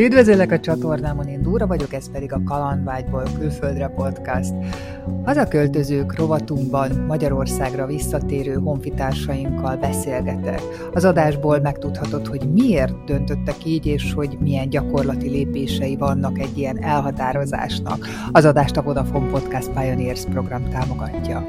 Üdvözöllek a csatornámon, én Dúra vagyok, ez pedig a Kalandvágyból külföldre podcast. költözők rovatunkban Magyarországra visszatérő honfitársainkkal beszélgetek. Az adásból megtudhatod, hogy miért döntöttek így, és hogy milyen gyakorlati lépései vannak egy ilyen elhatározásnak. Az adást a Vodafone Podcast Pioneers program támogatja.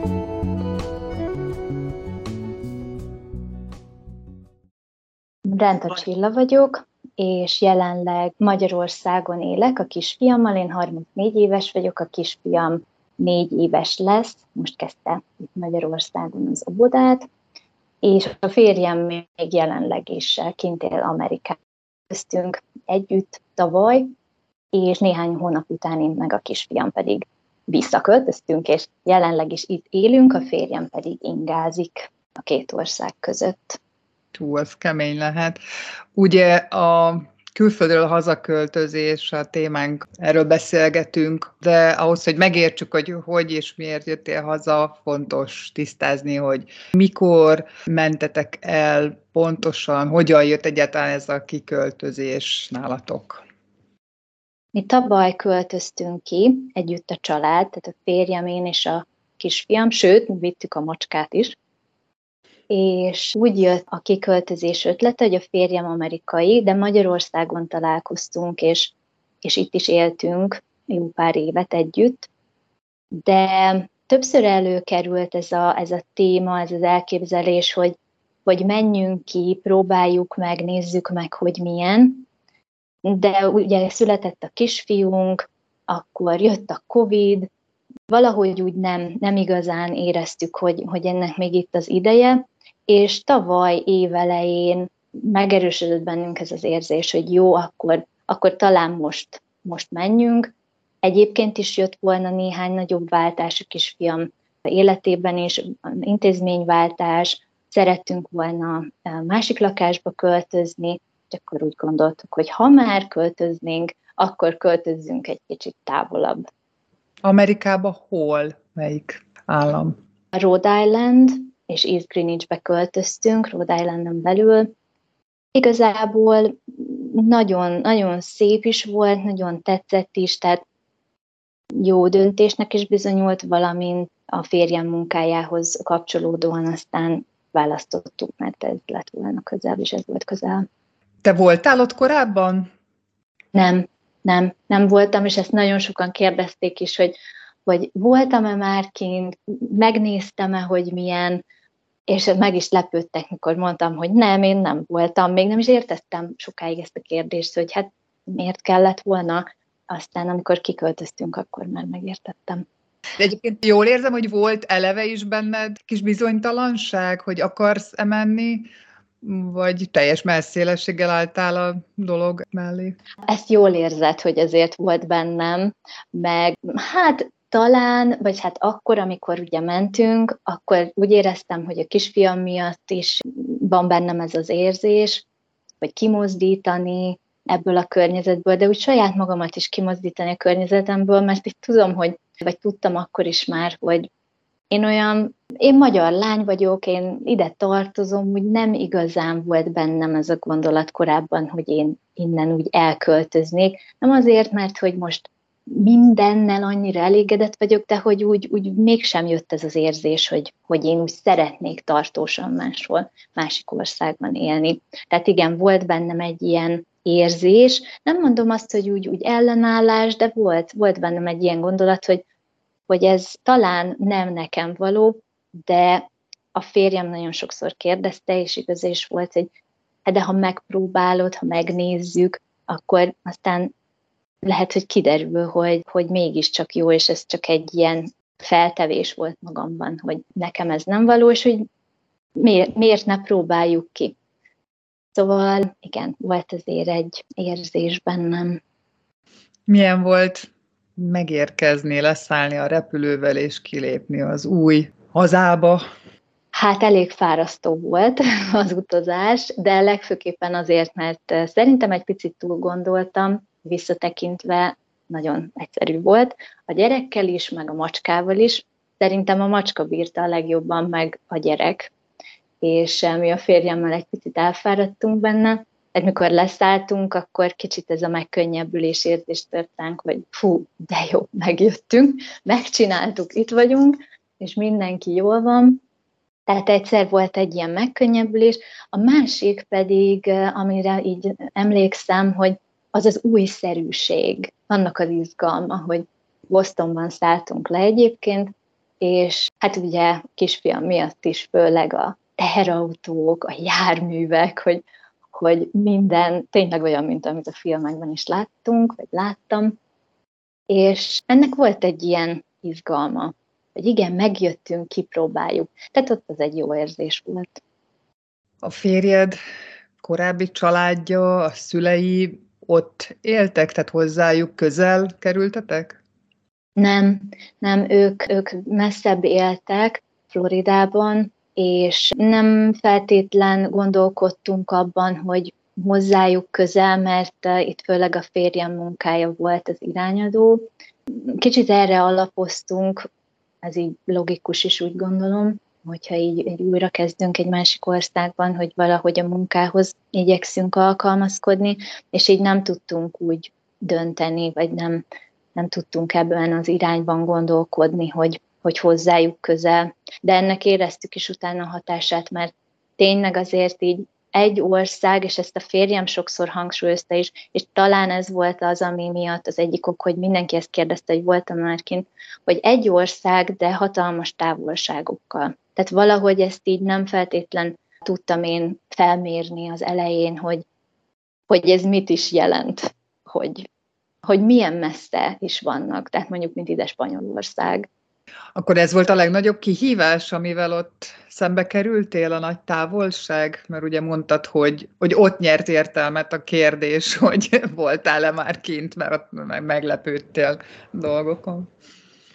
Brenta Csilla vagyok, és jelenleg Magyarországon élek a kisfiammal, én 34 éves vagyok, a kisfiam négy éves lesz, most kezdte itt Magyarországon az obodát, és a férjem még jelenleg is kint él Amerikában. Köztünk együtt tavaly, és néhány hónap után én meg a kisfiam pedig visszaköltöztünk, és jelenleg is itt élünk, a férjem pedig ingázik a két ország között. Hú, az kemény lehet. Ugye a külföldről hazaköltözés a témánk, erről beszélgetünk, de ahhoz, hogy megértsük, hogy hogy és miért jöttél haza, fontos tisztázni, hogy mikor mentetek el pontosan, hogyan jött egyáltalán ez a kiköltözés nálatok. Mi tavaly költöztünk ki együtt a család, tehát a férjem, én és a kisfiam, sőt, vittük a macskát is, és úgy jött a kiköltözés ötlete, hogy a férjem amerikai, de Magyarországon találkoztunk, és, és itt is éltünk jó pár évet együtt, de többször előkerült ez a, ez a téma, ez az elképzelés, hogy, hogy menjünk ki, próbáljuk meg, nézzük meg, hogy milyen, de ugye született a kisfiunk, akkor jött a Covid, valahogy úgy nem, nem igazán éreztük, hogy, hogy ennek még itt az ideje, és tavaly évelején megerősödött bennünk ez az érzés, hogy jó, akkor, akkor talán most, most menjünk. Egyébként is jött volna néhány nagyobb váltás a kisfiam életében is, intézményváltás, szerettünk volna másik lakásba költözni, és akkor úgy gondoltuk, hogy ha már költöznénk, akkor költözzünk egy kicsit távolabb. Amerikába hol? Melyik állam? Rhode Island, és East Greenwichbe költöztünk, Rhode Islanden belül. Igazából nagyon, nagyon szép is volt, nagyon tetszett is, tehát jó döntésnek is bizonyult, valamint a férjem munkájához kapcsolódóan aztán választottuk, mert ez lett volna közel, és ez volt közel. Te voltál ott korábban? Nem, nem, nem voltam, és ezt nagyon sokan kérdezték is, hogy, hogy voltam-e már kint, megnéztem-e, hogy milyen, és meg is lepődtek, mikor mondtam, hogy nem, én nem voltam, még nem is értettem sokáig ezt a kérdést, hogy hát miért kellett volna, aztán amikor kiköltöztünk, akkor már megértettem. De egyébként jól érzem, hogy volt eleve is benned kis bizonytalanság, hogy akarsz emenni, vagy teljes messzélességgel álltál a dolog mellé? Ezt jól érzed, hogy ezért volt bennem, meg hát talán, vagy hát akkor, amikor ugye mentünk, akkor úgy éreztem, hogy a kisfiam miatt is van bennem ez az érzés, hogy kimozdítani ebből a környezetből, de úgy saját magamat is kimozdítani a környezetemből, mert itt tudom, hogy, vagy tudtam akkor is már, hogy én olyan, én magyar lány vagyok, én ide tartozom, úgy nem igazán volt bennem ez a gondolat korábban, hogy én innen úgy elköltöznék. Nem azért, mert hogy most mindennel annyira elégedett vagyok, de hogy úgy, úgy mégsem jött ez az érzés, hogy, hogy én úgy szeretnék tartósan máshol, másik országban élni. Tehát igen, volt bennem egy ilyen érzés, nem mondom azt, hogy úgy, úgy ellenállás, de volt, volt bennem egy ilyen gondolat, hogy, hogy ez talán nem nekem való, de a férjem nagyon sokszor kérdezte, és igaz volt, hogy hát de ha megpróbálod, ha megnézzük, akkor aztán lehet, hogy kiderül, hogy, hogy mégiscsak jó, és ez csak egy ilyen feltevés volt magamban, hogy nekem ez nem való, és hogy miért, miért ne próbáljuk ki. Szóval igen, volt azért egy érzés bennem. Milyen volt megérkezni, leszállni a repülővel és kilépni az új hazába? Hát elég fárasztó volt az utazás, de legfőképpen azért, mert szerintem egy picit túl gondoltam, visszatekintve nagyon egyszerű volt. A gyerekkel is, meg a macskával is. Szerintem a macska bírta a legjobban meg a gyerek, és eh, mi a férjemmel egy picit elfáradtunk benne, Tehát mikor leszálltunk, akkor kicsit ez a megkönnyebbülés érzést tört ránk, hogy fú, de jó, megjöttünk, megcsináltuk, itt vagyunk, és mindenki jól van. Tehát egyszer volt egy ilyen megkönnyebbülés, a másik pedig, amire így emlékszem, hogy az az újszerűség, annak az izgalma, hogy Bostonban szálltunk le egyébként, és hát ugye kisfiam miatt is főleg a teherautók, a járművek, hogy, hogy minden tényleg olyan, mint amit a filmekben is láttunk, vagy láttam, és ennek volt egy ilyen izgalma, hogy igen, megjöttünk, kipróbáljuk. Tehát ott az egy jó érzés volt. A férjed korábbi családja, a szülei ott éltek, tehát hozzájuk közel kerültetek? Nem, nem, ők, ők messzebb éltek Floridában, és nem feltétlen gondolkodtunk abban, hogy hozzájuk közel, mert uh, itt főleg a férjem munkája volt az irányadó. Kicsit erre alapoztunk, ez így logikus is úgy gondolom, hogyha így, így újra kezdünk egy másik országban, hogy valahogy a munkához igyekszünk alkalmazkodni, és így nem tudtunk úgy dönteni, vagy nem, nem tudtunk ebben az irányban gondolkodni, hogy, hogy hozzájuk közel. De ennek éreztük is utána a hatását, mert tényleg azért így egy ország, és ezt a férjem sokszor hangsúlyozta is, és talán ez volt az, ami miatt az egyik ok, hogy mindenki ezt kérdezte, hogy voltam már kint, hogy egy ország, de hatalmas távolságokkal. Tehát valahogy ezt így nem feltétlen tudtam én felmérni az elején, hogy, hogy ez mit is jelent, hogy, hogy milyen messze is vannak, tehát mondjuk, mint ide Spanyolország. Akkor ez volt a legnagyobb kihívás, amivel ott szembe kerültél, a nagy távolság? Mert ugye mondtad, hogy, hogy ott nyert értelmet a kérdés, hogy voltál-e már kint, mert ott meglepődtél dolgokon.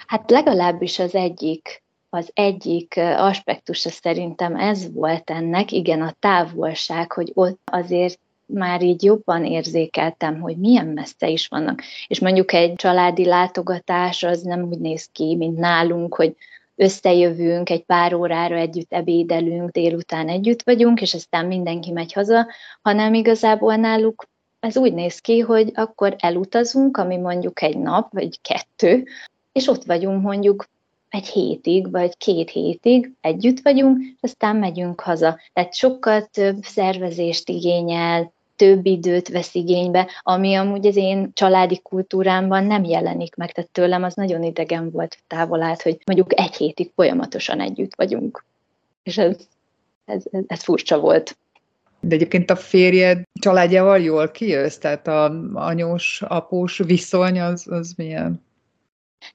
Hát legalábbis az egyik, az egyik aspektusa szerintem ez volt ennek, igen, a távolság, hogy ott azért már így jobban érzékeltem, hogy milyen messze is vannak. És mondjuk egy családi látogatás az nem úgy néz ki, mint nálunk, hogy összejövünk, egy pár órára együtt ebédelünk, délután együtt vagyunk, és aztán mindenki megy haza, hanem igazából náluk ez úgy néz ki, hogy akkor elutazunk, ami mondjuk egy nap, vagy kettő, és ott vagyunk mondjuk egy hétig, vagy két hétig együtt vagyunk, és aztán megyünk haza. Tehát sokkal több szervezést igényel, több időt vesz igénybe, ami amúgy az én családi kultúrámban nem jelenik meg, tehát tőlem az nagyon idegen volt távol át, hogy mondjuk egy hétig folyamatosan együtt vagyunk. És ez, ez, ez, ez furcsa volt. De egyébként a férjed családjával jól kijössz? Tehát a anyós, após viszony az, az milyen?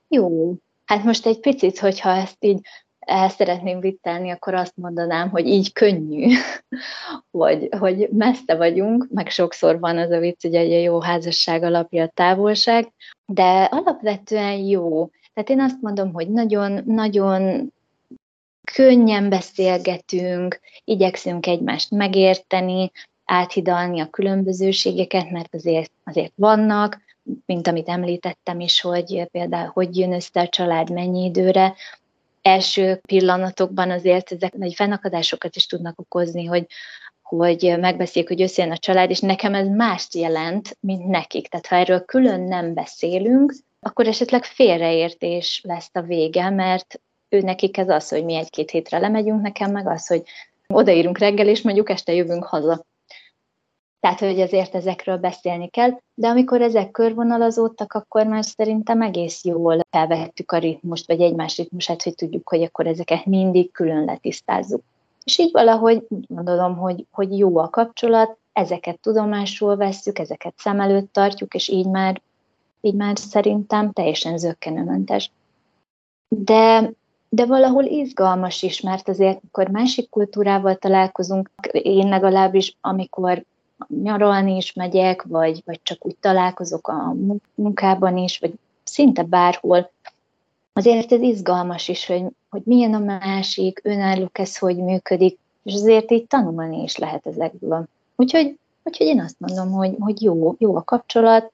Jó. Hát most egy picit, hogyha ezt így el szeretném vittelni, akkor azt mondanám, hogy így könnyű, hogy, hogy messze vagyunk, meg sokszor van az a vicc, hogy egy jó házasság alapja a távolság, de alapvetően jó. Tehát én azt mondom, hogy nagyon-nagyon könnyen beszélgetünk, igyekszünk egymást megérteni, áthidalni a különbözőségeket, mert azért, azért vannak, mint amit említettem is, hogy például hogy jön össze a család mennyi időre, első pillanatokban azért ezek nagy fennakadásokat is tudnak okozni, hogy, hogy megbeszéljük, hogy összejön a család, és nekem ez mást jelent, mint nekik. Tehát ha erről külön nem beszélünk, akkor esetleg félreértés lesz a vége, mert ő nekik ez az, hogy mi egy-két hétre lemegyünk, nekem meg az, hogy odaírunk reggel, és mondjuk este jövünk haza. Tehát, hogy ezért ezekről beszélni kell, de amikor ezek körvonalazódtak, akkor már szerintem egész jól felvettük a ritmust, vagy egymás ritmusát, hogy tudjuk, hogy akkor ezeket mindig külön letisztázzuk. És így valahogy gondolom, hogy, hogy jó a kapcsolat, ezeket tudomásul vesszük, ezeket szem előtt tartjuk, és így már, így már szerintem teljesen zöggenőmentes. De de valahol izgalmas is, mert azért, amikor másik kultúrával találkozunk, én legalábbis, amikor nyaralni is megyek, vagy, vagy csak úgy találkozok a munkában is, vagy szinte bárhol, azért ez izgalmas is, hogy, hogy milyen a másik, önállók ez hogy működik, és azért így tanulni is lehet ezekből. Úgyhogy, úgyhogy én azt mondom, hogy, hogy jó, jó a kapcsolat,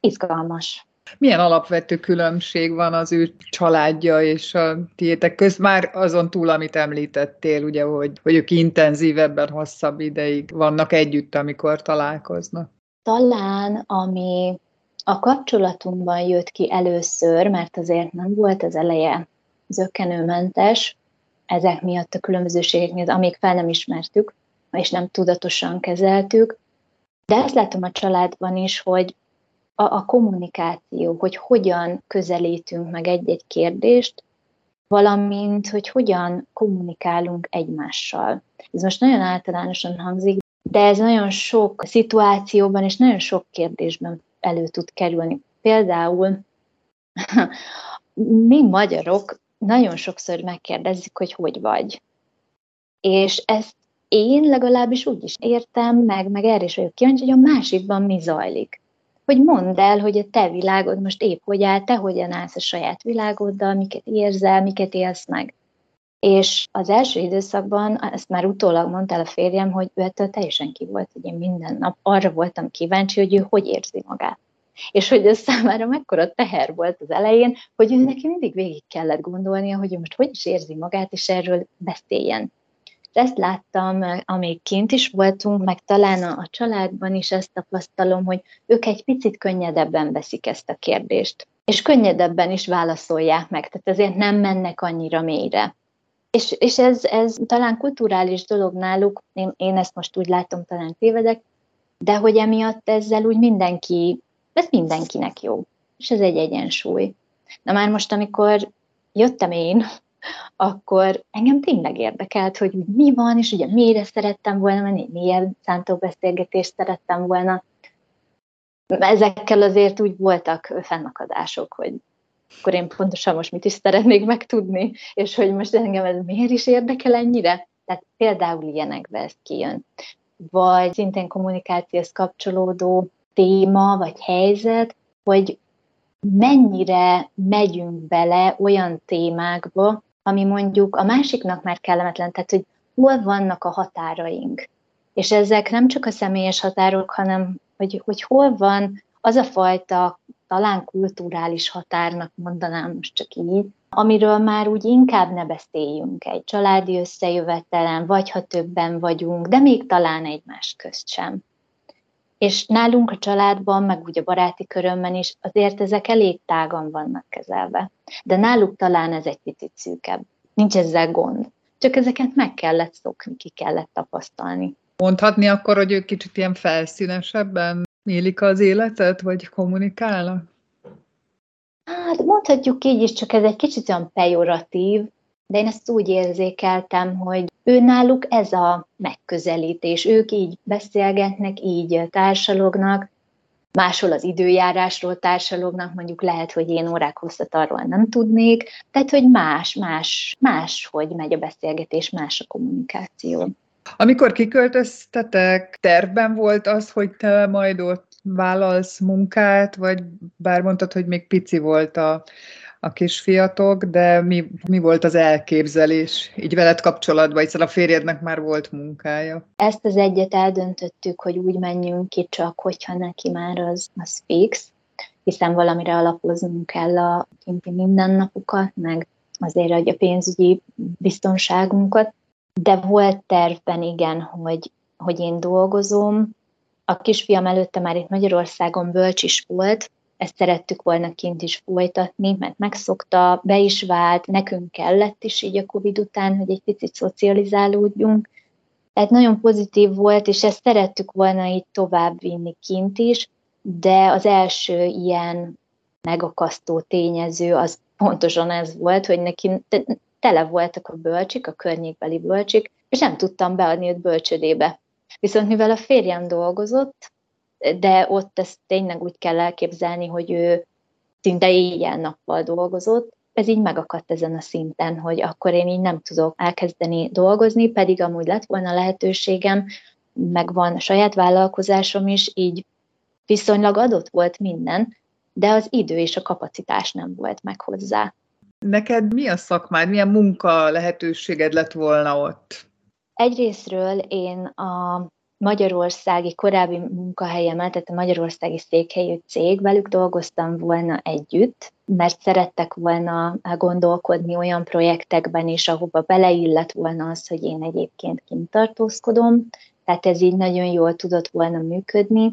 izgalmas. Milyen alapvető különbség van az ő családja és a tiétek közt, már azon túl, amit említettél, ugye, hogy, hogy ők intenzívebben, hosszabb ideig vannak együtt, amikor találkoznak? Talán, ami a kapcsolatunkban jött ki először, mert azért nem volt az eleje zökkenőmentes, ezek miatt a különbözőségek miatt, amíg fel nem ismertük, és nem tudatosan kezeltük. De ezt látom a családban is, hogy a, a kommunikáció, hogy hogyan közelítünk meg egy-egy kérdést, valamint, hogy hogyan kommunikálunk egymással. Ez most nagyon általánosan hangzik, de ez nagyon sok szituációban és nagyon sok kérdésben elő tud kerülni. Például mi magyarok nagyon sokszor megkérdezzük, hogy hogy vagy. És ezt én legalábbis úgy is értem, meg, meg erre is vagyok kíváncsi, hogy a másikban mi zajlik. Hogy mondd el, hogy a te világod most épp hogy áll, te hogyan állsz a saját világoddal, miket érzel, miket élsz meg. És az első időszakban, ezt már utólag mondta el a férjem, hogy ő ettől teljesen ki volt, hogy én minden nap arra voltam kíváncsi, hogy ő hogy érzi magát. És hogy ez számára mekkora teher volt az elején, hogy ő neki mindig végig kellett gondolnia, hogy ő most hogy is érzi magát, és erről beszéljen. Ezt láttam, amíg kint is voltunk, meg talán a családban is ezt tapasztalom, hogy ők egy picit könnyedebben veszik ezt a kérdést. És könnyedebben is válaszolják meg, tehát ezért nem mennek annyira mélyre. És, és ez, ez talán kulturális dolog náluk, én, én ezt most úgy látom, talán tévedek, de hogy emiatt ezzel úgy mindenki ez mindenkinek jó. És ez egy egyensúly. Na már most, amikor jöttem én, akkor engem tényleg érdekelt, hogy mi van, és ugye miért szerettem volna menni, milyen szántó beszélgetést szerettem volna. Ezekkel azért úgy voltak fennakadások, hogy akkor én pontosan most mit is szeretnék megtudni, és hogy most engem ez miért is érdekel ennyire. Tehát például ilyenekbe ez kijön. Vagy szintén kommunikációhoz kapcsolódó téma vagy helyzet, hogy mennyire megyünk bele olyan témákba, ami mondjuk a másiknak már kellemetlen, tehát hogy hol vannak a határaink. És ezek nem csak a személyes határok, hanem hogy, hogy hol van az a fajta talán kulturális határnak mondanám most csak így, amiről már úgy inkább ne beszéljünk egy családi összejövetelen, vagy ha többen vagyunk, de még talán egymás közt sem. És nálunk a családban, meg úgy a baráti körömben is azért ezek elég tágan vannak kezelve. De náluk talán ez egy picit szűkebb. Nincs ezzel gond. Csak ezeket meg kellett szokni, ki kellett tapasztalni. Mondhatni akkor, hogy ők kicsit ilyen felszínesebben élik az életet, vagy kommunikálnak? Hát mondhatjuk így is, csak ez egy kicsit olyan pejoratív, de én ezt úgy érzékeltem, hogy ő náluk ez a megközelítés. Ők így beszélgetnek, így társalognak, máshol az időjárásról társalognak, mondjuk lehet, hogy én órák hosszat arról nem tudnék, tehát, hogy más, más, más, hogy megy a beszélgetés, más a kommunikáció. Amikor kiköltöztetek, tervben volt az, hogy te majd ott vállalsz munkát, vagy bár mondtad, hogy még pici volt a, a kisfiatok, de mi, mi volt az elképzelés így veled kapcsolatban, hiszen a férjednek már volt munkája? Ezt az egyet eldöntöttük, hogy úgy menjünk ki csak, hogyha neki már az, az fix, hiszen valamire alapoznunk kell a kinti mindennapokat, meg azért hogy a pénzügyi biztonságunkat, de volt tervben igen, hogy, hogy én dolgozom. A kisfiam előtte már itt Magyarországon bölcs is volt, ezt szerettük volna kint is folytatni, mert megszokta, be is vált, nekünk kellett is így a Covid után, hogy egy picit szocializálódjunk. Tehát nagyon pozitív volt, és ezt szerettük volna így tovább vinni kint is, de az első ilyen megakasztó tényező az pontosan ez volt, hogy neki tele voltak a bölcsik, a környékbeli bölcsik, és nem tudtam beadni őt bölcsödébe. Viszont mivel a férjem dolgozott, de ott ezt tényleg úgy kell elképzelni, hogy ő szinte éjjel-nappal dolgozott, ez így megakadt ezen a szinten, hogy akkor én így nem tudok elkezdeni dolgozni, pedig amúgy lett volna lehetőségem, meg van a saját vállalkozásom is, így viszonylag adott volt minden, de az idő és a kapacitás nem volt meg hozzá. Neked mi a szakmád, milyen munka lehetőséged lett volna ott? Egyrésztről én a magyarországi korábbi munkahelyemet, tehát a magyarországi székhelyű cég, velük dolgoztam volna együtt, mert szerettek volna gondolkodni olyan projektekben is, ahova beleillett volna az, hogy én egyébként kint tartózkodom, tehát ez így nagyon jól tudott volna működni,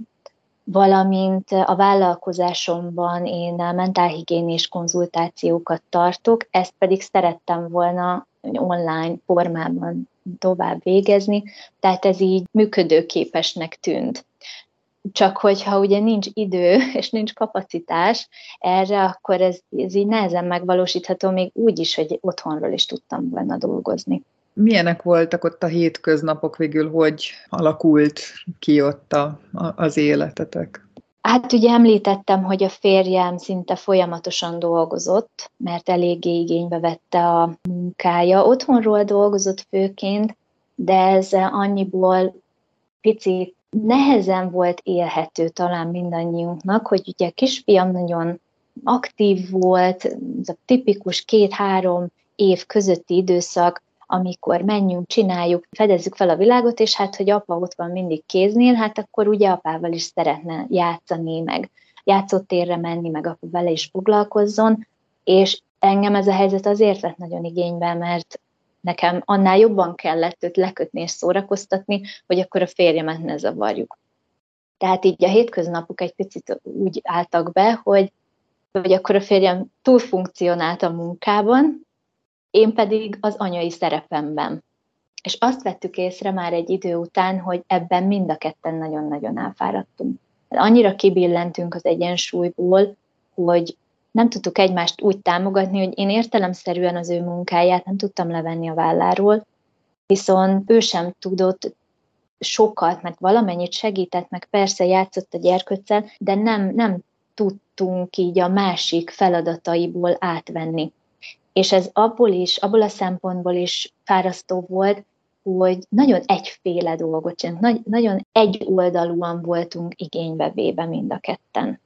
valamint a vállalkozásomban én mentálhigiénés konzultációkat tartok, ezt pedig szerettem volna online formában tovább végezni, tehát ez így működőképesnek tűnt. Csak hogyha ugye nincs idő és nincs kapacitás erre, akkor ez, ez így nehezen megvalósítható, még úgy is, hogy otthonról is tudtam volna dolgozni. Milyenek voltak ott a hétköznapok végül, hogy alakult ki ott a, a, az életetek? Hát ugye említettem, hogy a férjem szinte folyamatosan dolgozott, mert eléggé igénybe vette a munkája. Otthonról dolgozott főként, de ez annyiból picit nehezen volt élhető talán mindannyiunknak, hogy ugye a kisfiam nagyon aktív volt, ez a tipikus két-három év közötti időszak, amikor menjünk, csináljuk, fedezzük fel a világot, és hát, hogy apa ott van mindig kéznél, hát akkor ugye apával is szeretne játszani, meg játszótérre menni, meg apa vele is foglalkozzon, és engem ez a helyzet azért vett nagyon igénybe, mert nekem annál jobban kellett őt lekötni és szórakoztatni, hogy akkor a férjemet ne zavarjuk. Tehát így a hétköznapok egy picit úgy álltak be, hogy, hogy akkor a férjem túl funkcionált a munkában, én pedig az anyai szerepemben. És azt vettük észre már egy idő után, hogy ebben mind a ketten nagyon-nagyon elfáradtunk. Annyira kibillentünk az egyensúlyból, hogy nem tudtuk egymást úgy támogatni, hogy én értelemszerűen az ő munkáját nem tudtam levenni a válláról, viszont ő sem tudott sokat, mert valamennyit segített, meg persze játszott a gyerkőccel, de nem, nem tudtunk így a másik feladataiból átvenni. És ez abból is, abból a szempontból is fárasztó volt, hogy nagyon egyféle dolgot csinálunk, nagy, nagyon egyoldalúan voltunk igénybe véve mind a ketten.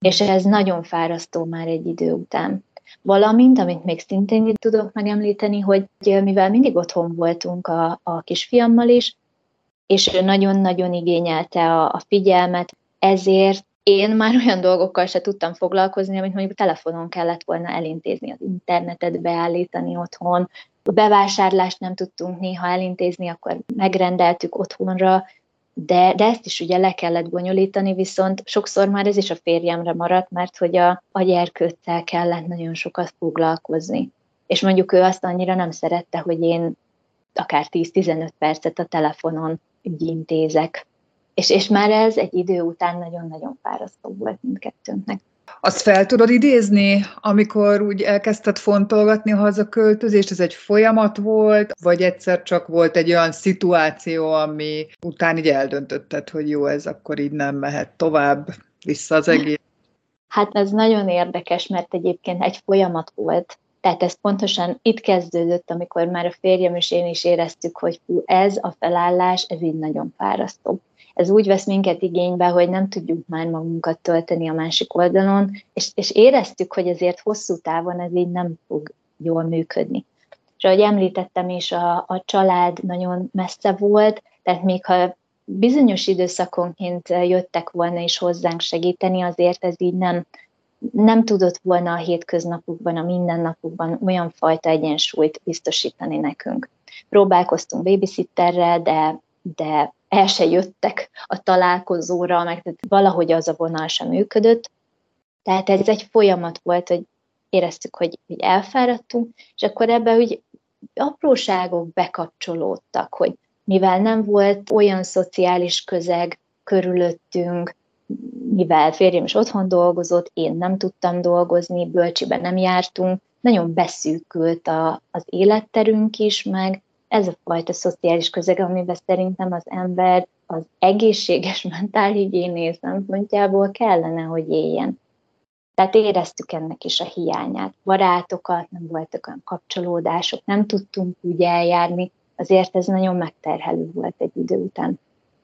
És ez nagyon fárasztó már egy idő után. Valamint, amit még szintén tudok megemlíteni, hogy mivel mindig otthon voltunk a, a kisfiammal is, és ő nagyon-nagyon igényelte a, a figyelmet, ezért én már olyan dolgokkal se tudtam foglalkozni, amit mondjuk telefonon kellett volna elintézni, az internetet beállítani otthon, a bevásárlást nem tudtunk néha elintézni, akkor megrendeltük otthonra, de, de ezt is ugye le kellett bonyolítani, viszont sokszor már ez is a férjemre maradt, mert hogy a, a gyerkőccel kellett nagyon sokat foglalkozni. És mondjuk ő azt annyira nem szerette, hogy én akár 10-15 percet a telefonon ügyintézek. És, és már ez egy idő után nagyon-nagyon fárasztó volt mindkettőnknek. Azt fel tudod idézni, amikor úgy elkezdted fontolgatni a hazaköltözést, ez egy folyamat volt, vagy egyszer csak volt egy olyan szituáció, ami után így eldöntötted, hogy jó, ez akkor így nem mehet tovább, vissza az egész? Hát ez nagyon érdekes, mert egyébként egy folyamat volt. Tehát ez pontosan itt kezdődött, amikor már a férjem és én is éreztük, hogy fú, ez a felállás, ez így nagyon fárasztó ez úgy vesz minket igénybe, hogy nem tudjuk már magunkat tölteni a másik oldalon, és, és éreztük, hogy ezért hosszú távon ez így nem fog jól működni. És ahogy említettem is, a, a család nagyon messze volt, tehát még ha bizonyos időszakonként jöttek volna is hozzánk segíteni, azért ez így nem, nem tudott volna a hétköznapokban, a mindennapokban olyan fajta egyensúlyt biztosítani nekünk. Próbálkoztunk babysitterrel, de, de el se jöttek a találkozóra, meg tehát valahogy az a vonal sem működött. Tehát ez egy folyamat volt, hogy éreztük, hogy, hogy elfáradtunk, és akkor ebbe úgy apróságok bekapcsolódtak, hogy mivel nem volt olyan szociális közeg körülöttünk, mivel férjem is otthon dolgozott, én nem tudtam dolgozni, bölcsiben nem jártunk, nagyon beszűkült a, az életterünk is, meg ez a fajta szociális közeg, amiben szerintem az ember az egészséges mentálhigiéné szempontjából kellene, hogy éljen. Tehát éreztük ennek is a hiányát. Barátokat, nem voltak olyan kapcsolódások, nem tudtunk úgy eljárni, azért ez nagyon megterhelő volt egy idő után.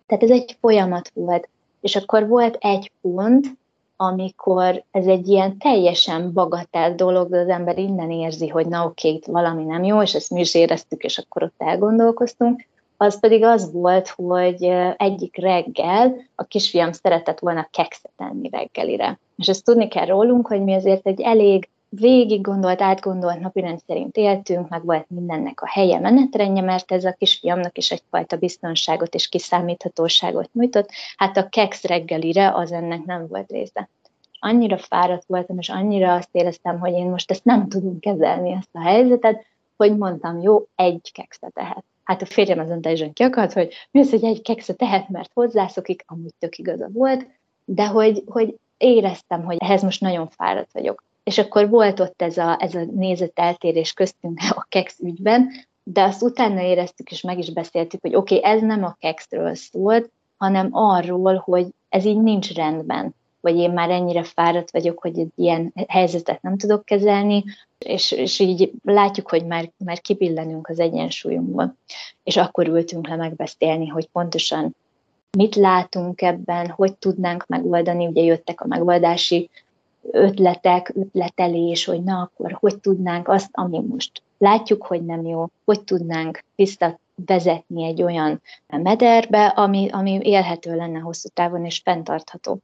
Tehát ez egy folyamat volt. És akkor volt egy pont, amikor ez egy ilyen teljesen bagatel dolog, de az ember innen érzi, hogy na oké, itt valami nem jó, és ezt mi is éreztük, és akkor ott elgondolkoztunk, az pedig az volt, hogy egyik reggel a kisfiam szeretett volna kekszet enni reggelire. És ezt tudni kell rólunk, hogy mi azért egy elég végig gondolt, átgondolt napirend szerint éltünk, meg volt mindennek a helye menetrendje, mert ez a kisfiamnak is egyfajta biztonságot és kiszámíthatóságot nyújtott. Hát a keksz reggelire az ennek nem volt része. Annyira fáradt voltam, és annyira azt éreztem, hogy én most ezt nem tudom kezelni, ezt a helyzetet, hogy mondtam, jó, egy kekszet tehet. Hát a férjem azon teljesen kiakadt, hogy mi az, hogy egy kekszet tehet, mert hozzászokik, amúgy tök igaza volt, de hogy, hogy éreztem, hogy ehhez most nagyon fáradt vagyok és akkor volt ott ez a, ez a nézeteltérés köztünk a keksz ügyben, de azt utána éreztük, és meg is beszéltük, hogy oké, okay, ez nem a kekszről szólt, hanem arról, hogy ez így nincs rendben, vagy én már ennyire fáradt vagyok, hogy egy ilyen helyzetet nem tudok kezelni, és, és így látjuk, hogy már, már kibillenünk az egyensúlyunkból. És akkor ültünk le megbeszélni, hogy pontosan mit látunk ebben, hogy tudnánk megoldani, ugye jöttek a megoldási ötletek, ötletelés, hogy na akkor hogy tudnánk azt, ami most látjuk, hogy nem jó, hogy tudnánk visszavezetni egy olyan mederbe, ami, ami élhető lenne hosszú távon és fenntartható.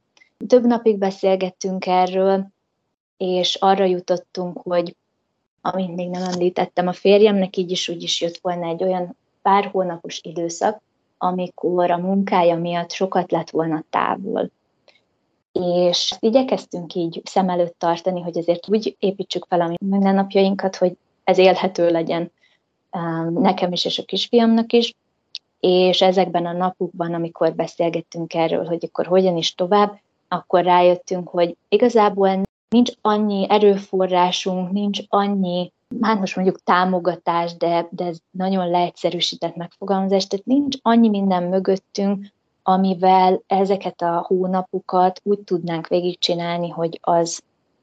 Több napig beszélgettünk erről, és arra jutottunk, hogy amit még nem említettem, a férjemnek így is úgy is jött volna egy olyan pár hónapos időszak, amikor a munkája miatt sokat lett volna távol és igyekeztünk így szem előtt tartani, hogy ezért úgy építsük fel a mindennapjainkat, hogy ez élhető legyen um, nekem is és a kisfiamnak is, és ezekben a napokban, amikor beszélgettünk erről, hogy akkor hogyan is tovább, akkor rájöttünk, hogy igazából nincs annyi erőforrásunk, nincs annyi, hát most mondjuk támogatás, de, de ez nagyon leegyszerűsített megfogalmazás, tehát nincs annyi minden mögöttünk, amivel ezeket a hónapokat úgy tudnánk végigcsinálni, hogy az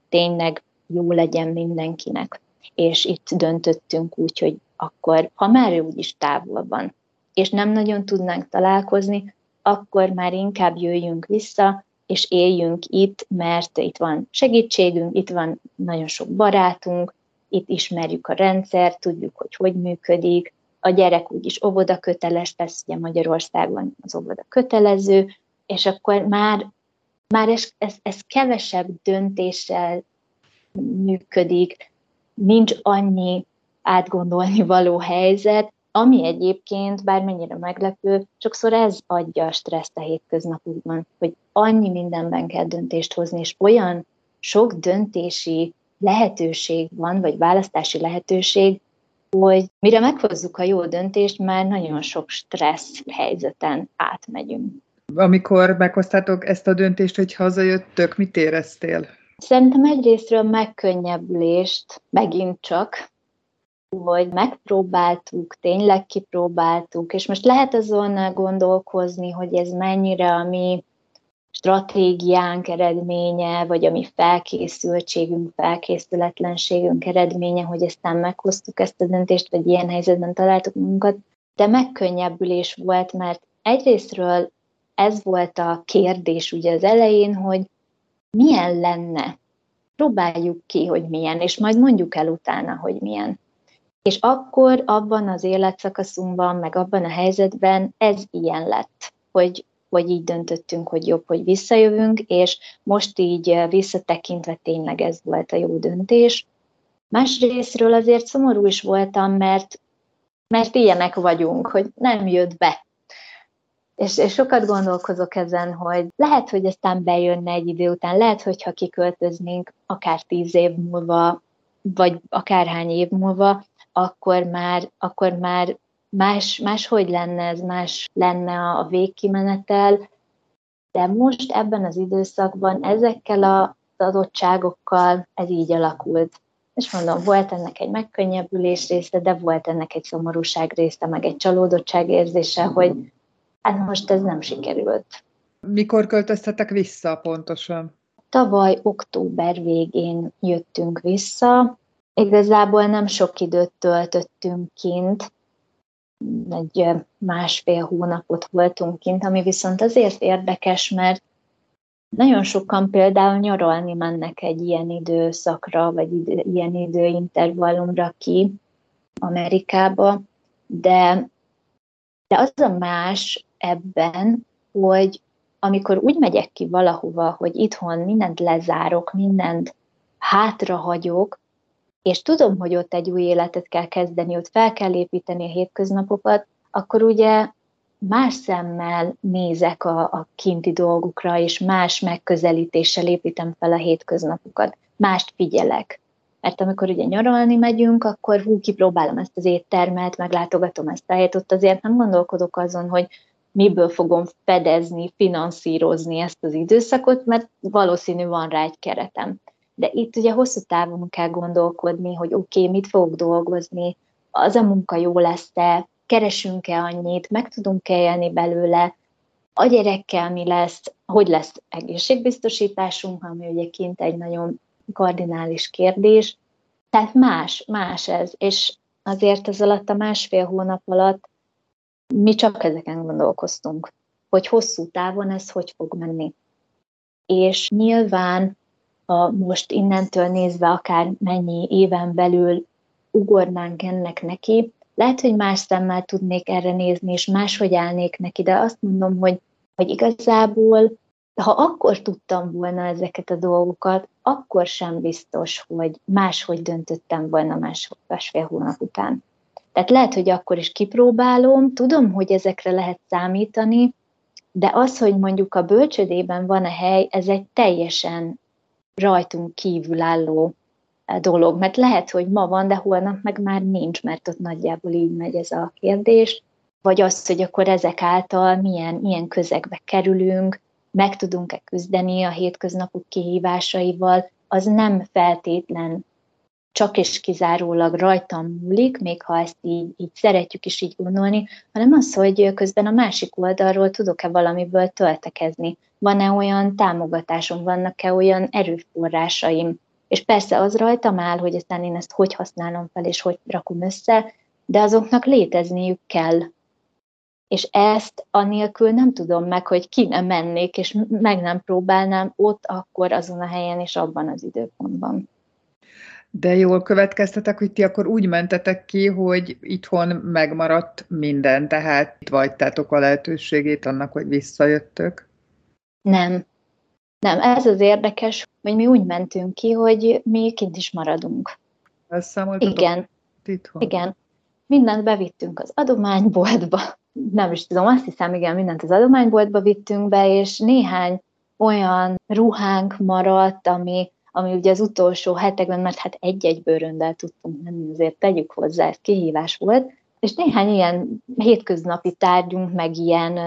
tényleg jó legyen mindenkinek. És itt döntöttünk úgy, hogy akkor, ha már ő úgyis távol van, és nem nagyon tudnánk találkozni, akkor már inkább jöjjünk vissza, és éljünk itt, mert itt van segítségünk, itt van nagyon sok barátunk, itt ismerjük a rendszert, tudjuk, hogy hogy működik, a gyerek úgyis óvoda köteles lesz, ugye Magyarországon az óvoda kötelező, és akkor már, már ez, ez, ez kevesebb döntéssel működik, nincs annyi átgondolni való helyzet, ami egyébként, bármennyire meglepő, sokszor ez adja a stresszt a hétköznapokban, hogy annyi mindenben kell döntést hozni, és olyan sok döntési lehetőség van, vagy választási lehetőség, hogy mire meghozzuk a jó döntést, már nagyon sok stressz helyzeten átmegyünk. Amikor meghoztátok ezt a döntést, hogy hazajöttök, mit éreztél? Szerintem egyrésztről megkönnyebbülést, megint csak, hogy megpróbáltuk, tényleg kipróbáltuk, és most lehet azon gondolkozni, hogy ez mennyire a mi stratégiánk eredménye, vagy a mi felkészültségünk, felkészületlenségünk eredménye, hogy aztán meghoztuk ezt a döntést, vagy ilyen helyzetben találtuk magunkat, de megkönnyebbülés volt, mert egyrésztről ez volt a kérdés ugye az elején, hogy milyen lenne. Próbáljuk ki, hogy milyen, és majd mondjuk el utána, hogy milyen. És akkor abban az életszakaszunkban, meg abban a helyzetben ez ilyen lett, hogy hogy így döntöttünk, hogy jobb, hogy visszajövünk, és most így eh, visszatekintve tényleg ez volt a jó döntés. Másrésztről azért szomorú is voltam, mert, mert ilyenek vagyunk, hogy nem jött be. És, és sokat gondolkozok ezen, hogy lehet, hogy aztán bejönne egy idő után, lehet, hogyha kiköltöznénk akár tíz év múlva, vagy akárhány év múlva, akkor már, akkor már más, más hogy lenne ez, más lenne a végkimenetel, de most ebben az időszakban ezekkel az adottságokkal ez így alakult. És mondom, volt ennek egy megkönnyebbülés része, de volt ennek egy szomorúság része, meg egy csalódottság érzése, hogy hát most ez nem sikerült. Mikor költöztetek vissza pontosan? Tavaly október végén jöttünk vissza. Igazából nem sok időt töltöttünk kint, egy másfél hónapot voltunk kint, ami viszont azért érdekes, mert nagyon sokan például nyaralni mennek egy ilyen időszakra, vagy idő, ilyen időintervallumra ki Amerikába, de De az a más ebben, hogy amikor úgy megyek ki valahova, hogy itthon mindent lezárok, mindent hátrahagyok, és tudom, hogy ott egy új életet kell kezdeni, ott fel kell építeni a hétköznapokat, akkor ugye más szemmel nézek a, a kinti dolgokra, és más megközelítéssel építem fel a hétköznapokat, mást figyelek. Mert amikor ugye nyaralni megyünk, akkor hú, kipróbálom ezt az éttermet, meglátogatom ezt a helyet, ott azért nem gondolkodok azon, hogy miből fogom fedezni, finanszírozni ezt az időszakot, mert valószínű van rá egy keretem. De itt ugye hosszú távon kell gondolkodni, hogy oké, okay, mit fogok dolgozni, az a munka jó lesz-e, keresünk-e annyit, meg tudunk-e élni belőle, a gyerekkel mi lesz, hogy lesz egészségbiztosításunk, ami ugye kint egy nagyon kardinális kérdés. Tehát más, más ez, és azért ez alatt a másfél hónap alatt mi csak ezeken gondolkoztunk, hogy hosszú távon ez hogy fog menni. És nyilván, ha most innentől nézve akár mennyi éven belül ugornánk ennek neki, lehet, hogy más szemmel tudnék erre nézni, és máshogy állnék neki, de azt mondom, hogy, hogy igazából, ha akkor tudtam volna ezeket a dolgokat, akkor sem biztos, hogy máshogy döntöttem volna másfél hónap után. Tehát lehet, hogy akkor is kipróbálom, tudom, hogy ezekre lehet számítani, de az, hogy mondjuk a bölcsödében van a hely, ez egy teljesen rajtunk kívülálló dolog, mert lehet, hogy ma van, de holnap meg már nincs, mert ott nagyjából így megy ez a kérdés, vagy az, hogy akkor ezek által milyen, milyen közegbe kerülünk, meg tudunk-e küzdeni a hétköznapok kihívásaival, az nem feltétlen csak és kizárólag rajtam múlik, még ha ezt így, így szeretjük is így gondolni, hanem az, hogy közben a másik oldalról tudok-e valamiből töltekezni. Van-e olyan támogatásom, vannak-e olyan erőforrásaim, és persze az rajtam áll, hogy aztán én ezt hogy használom fel, és hogy rakom össze, de azoknak létezniük kell. És ezt anélkül nem tudom meg, hogy ki nem mennék, és meg nem próbálnám ott, akkor azon a helyen és abban az időpontban. De jól következtetek, hogy ti akkor úgy mentetek ki, hogy itthon megmaradt minden, tehát itt vagytátok a lehetőségét annak, hogy visszajöttök? Nem. Nem, ez az érdekes, hogy mi úgy mentünk ki, hogy mi kint is maradunk. Igen. Itthon? Igen. Mindent bevittünk az adományboltba. Nem is tudom, azt hiszem, igen, mindent az adományboltba vittünk be, és néhány olyan ruhánk maradt, ami ami ugye az utolsó hetekben, mert hát egy-egy bőröndel tudtunk menni, azért tegyük hozzá, ez kihívás volt, és néhány ilyen hétköznapi tárgyunk, meg ilyen,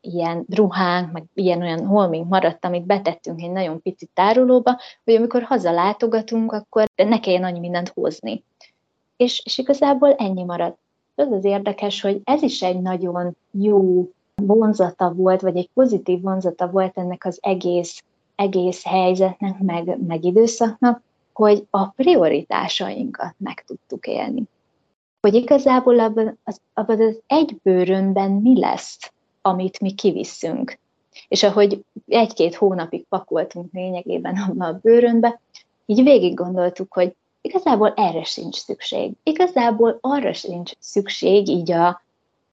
ilyen ruhánk, meg ilyen olyan holmink maradt, amit betettünk egy nagyon pici tárolóba, hogy amikor hazalátogatunk, akkor ne kelljen annyi mindent hozni. És, és igazából ennyi maradt. Az az érdekes, hogy ez is egy nagyon jó vonzata volt, vagy egy pozitív vonzata volt ennek az egész egész helyzetnek, meg, meg időszaknak, hogy a prioritásainkat meg tudtuk élni. Hogy igazából abban az, abban az egy bőrönben mi lesz, amit mi kivisszünk. És ahogy egy-két hónapig pakoltunk lényegében abban a bőrönbe, így végig gondoltuk, hogy igazából erre sincs szükség. Igazából arra sincs szükség így a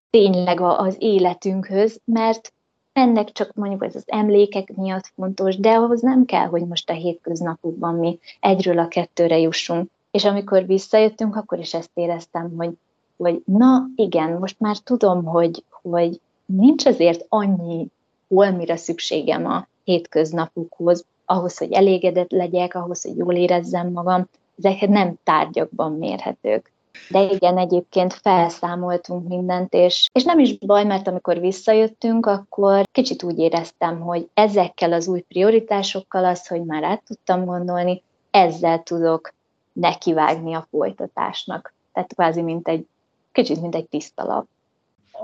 tényleg az életünkhöz, mert ennek csak mondjuk ez az emlékek miatt fontos, de ahhoz nem kell, hogy most a hétköznapokban mi egyről a kettőre jussunk. És amikor visszajöttünk, akkor is ezt éreztem, hogy, hogy na igen, most már tudom, hogy, hogy nincs azért annyi holmire szükségem a hétköznapokhoz, ahhoz, hogy elégedett legyek, ahhoz, hogy jól érezzem magam, ezek nem tárgyakban mérhetők. De igen, egyébként felszámoltunk mindent, és, és nem is baj, mert amikor visszajöttünk, akkor kicsit úgy éreztem, hogy ezekkel az új prioritásokkal az, hogy már át tudtam gondolni, ezzel tudok nekivágni a folytatásnak. Tehát kvázi mint egy, kicsit mint egy tiszta lap.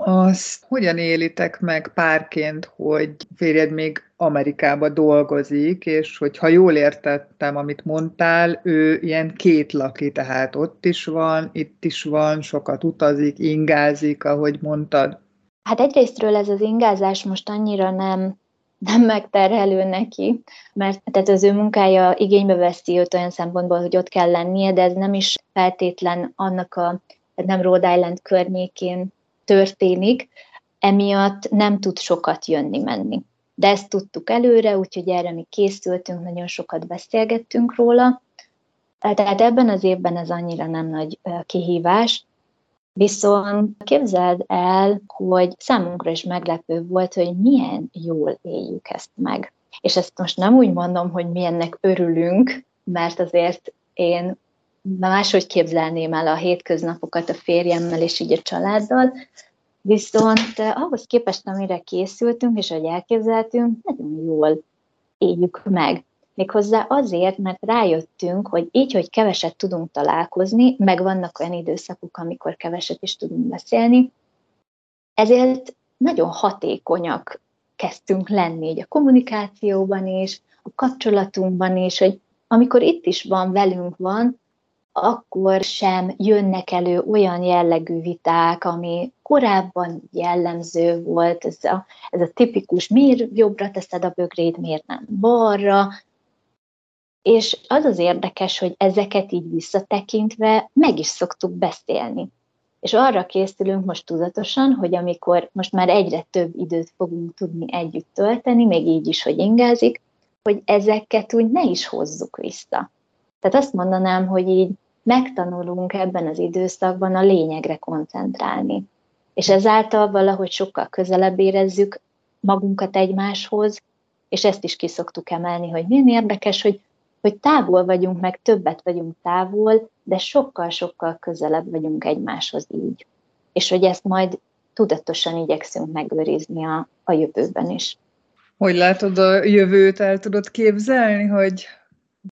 Azt hogyan élitek meg párként, hogy férjed még Amerikába dolgozik, és hogyha jól értettem, amit mondtál, ő ilyen két laki, tehát ott is van, itt is van, sokat utazik, ingázik, ahogy mondtad. Hát egyrésztről ez az ingázás most annyira nem, nem megterhelő neki, mert tehát az ő munkája igénybe veszi őt olyan szempontból, hogy ott kell lennie, de ez nem is feltétlen annak a, nem Rhode Island környékén történik, emiatt nem tud sokat jönni-menni. De ezt tudtuk előre, úgyhogy erre mi készültünk, nagyon sokat beszélgettünk róla. Tehát ebben az évben ez annyira nem nagy kihívás, Viszont képzeld el, hogy számunkra is meglepő volt, hogy milyen jól éljük ezt meg. És ezt most nem úgy mondom, hogy milyennek örülünk, mert azért én máshogy képzelném el a hétköznapokat a férjemmel és így a családdal, viszont eh, ahhoz képest, amire készültünk és ahogy elképzeltünk, nagyon jól éljük meg. Méghozzá azért, mert rájöttünk, hogy így, hogy keveset tudunk találkozni, meg vannak olyan időszakok, amikor keveset is tudunk beszélni, ezért nagyon hatékonyak kezdtünk lenni így a kommunikációban is, a kapcsolatunkban is, hogy amikor itt is van, velünk van, akkor sem jönnek elő olyan jellegű viták, ami korábban jellemző volt, ez a, ez a tipikus, miért jobbra teszed a bögréd, miért nem balra, és az az érdekes, hogy ezeket így visszatekintve meg is szoktuk beszélni. És arra készülünk most tudatosan, hogy amikor most már egyre több időt fogunk tudni együtt tölteni, még így is, hogy ingázik, hogy ezeket úgy ne is hozzuk vissza. Tehát azt mondanám, hogy így megtanulunk ebben az időszakban a lényegre koncentrálni. És ezáltal valahogy sokkal közelebb érezzük magunkat egymáshoz, és ezt is kiszoktuk emelni, hogy milyen érdekes, hogy hogy távol vagyunk, meg többet vagyunk távol, de sokkal-sokkal közelebb vagyunk egymáshoz így. És hogy ezt majd tudatosan igyekszünk megőrizni a, a jövőben is. Hogy látod a jövőt, el tudod képzelni, hogy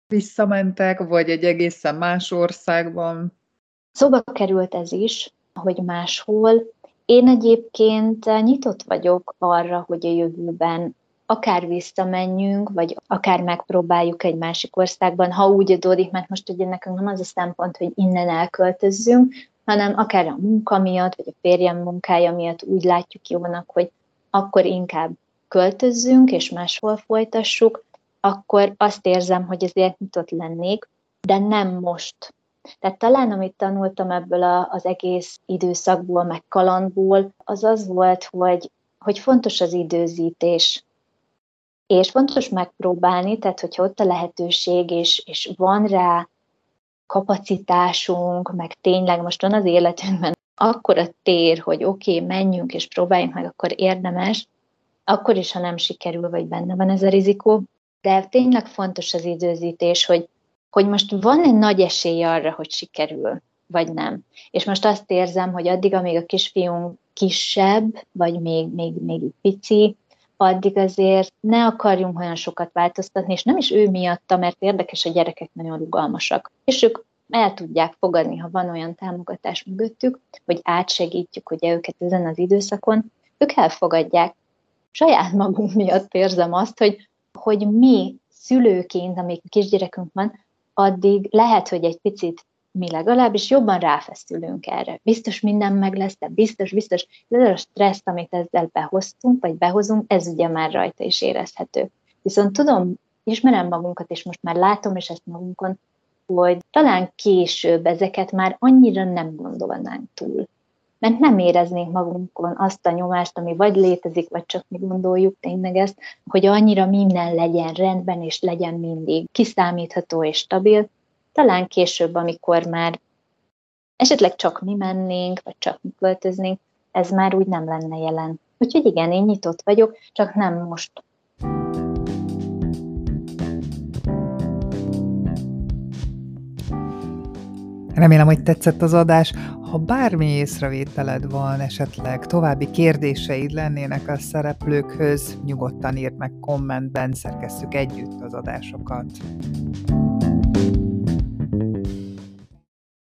visszamentek, vagy egy egészen más országban? Szóba került ez is, hogy máshol. Én egyébként nyitott vagyok arra, hogy a jövőben akár visszamenjünk, vagy akár megpróbáljuk egy másik országban, ha úgy adódik, mert most ugye nekünk nem az a szempont, hogy innen elköltözzünk, hanem akár a munka miatt, vagy a férjem munkája miatt úgy látjuk jónak, hogy akkor inkább költözzünk, és máshol folytassuk, akkor azt érzem, hogy ezért nyitott lennék, de nem most. Tehát talán amit tanultam ebből a, az egész időszakból, meg kalandból, az az volt, hogy, hogy fontos az időzítés, és fontos megpróbálni, tehát hogyha ott a lehetőség, és, és van rá kapacitásunk, meg tényleg most van az életünkben akkor a tér, hogy oké, okay, menjünk és próbáljunk meg, akkor érdemes, akkor is, ha nem sikerül, vagy benne van ez a rizikó. De tényleg fontos az időzítés, hogy, hogy most van egy nagy esély arra, hogy sikerül, vagy nem. És most azt érzem, hogy addig, amíg a kisfiunk kisebb, vagy még, még, még pici, addig azért ne akarjunk olyan sokat változtatni, és nem is ő miatta, mert érdekes, a gyerekek nagyon rugalmasak. És ők el tudják fogadni, ha van olyan támogatás mögöttük, hogy átsegítjük ugye őket ezen az időszakon, ők elfogadják. Saját magunk miatt érzem azt, hogy, hogy mi szülőként, amíg kisgyerekünk van, addig lehet, hogy egy picit mi legalábbis jobban ráfeszülünk erre. Biztos minden meg lesz, de biztos, biztos. Ez a stressz, amit ezzel behoztunk, vagy behozunk, ez ugye már rajta is érezhető. Viszont tudom, ismerem magunkat, és most már látom és ezt magunkon, hogy talán később ezeket már annyira nem gondolnánk túl. Mert nem éreznénk magunkon azt a nyomást, ami vagy létezik, vagy csak mi gondoljuk tényleg ezt, hogy annyira minden legyen rendben, és legyen mindig kiszámítható és stabil, talán később, amikor már esetleg csak mi mennénk, vagy csak mi költöznénk, ez már úgy nem lenne jelen. Úgyhogy igen, én nyitott vagyok, csak nem most. Remélem, hogy tetszett az adás. Ha bármi észrevételed van, esetleg további kérdéseid lennének a szereplőkhöz, nyugodtan írd meg kommentben, szerkesszük együtt az adásokat.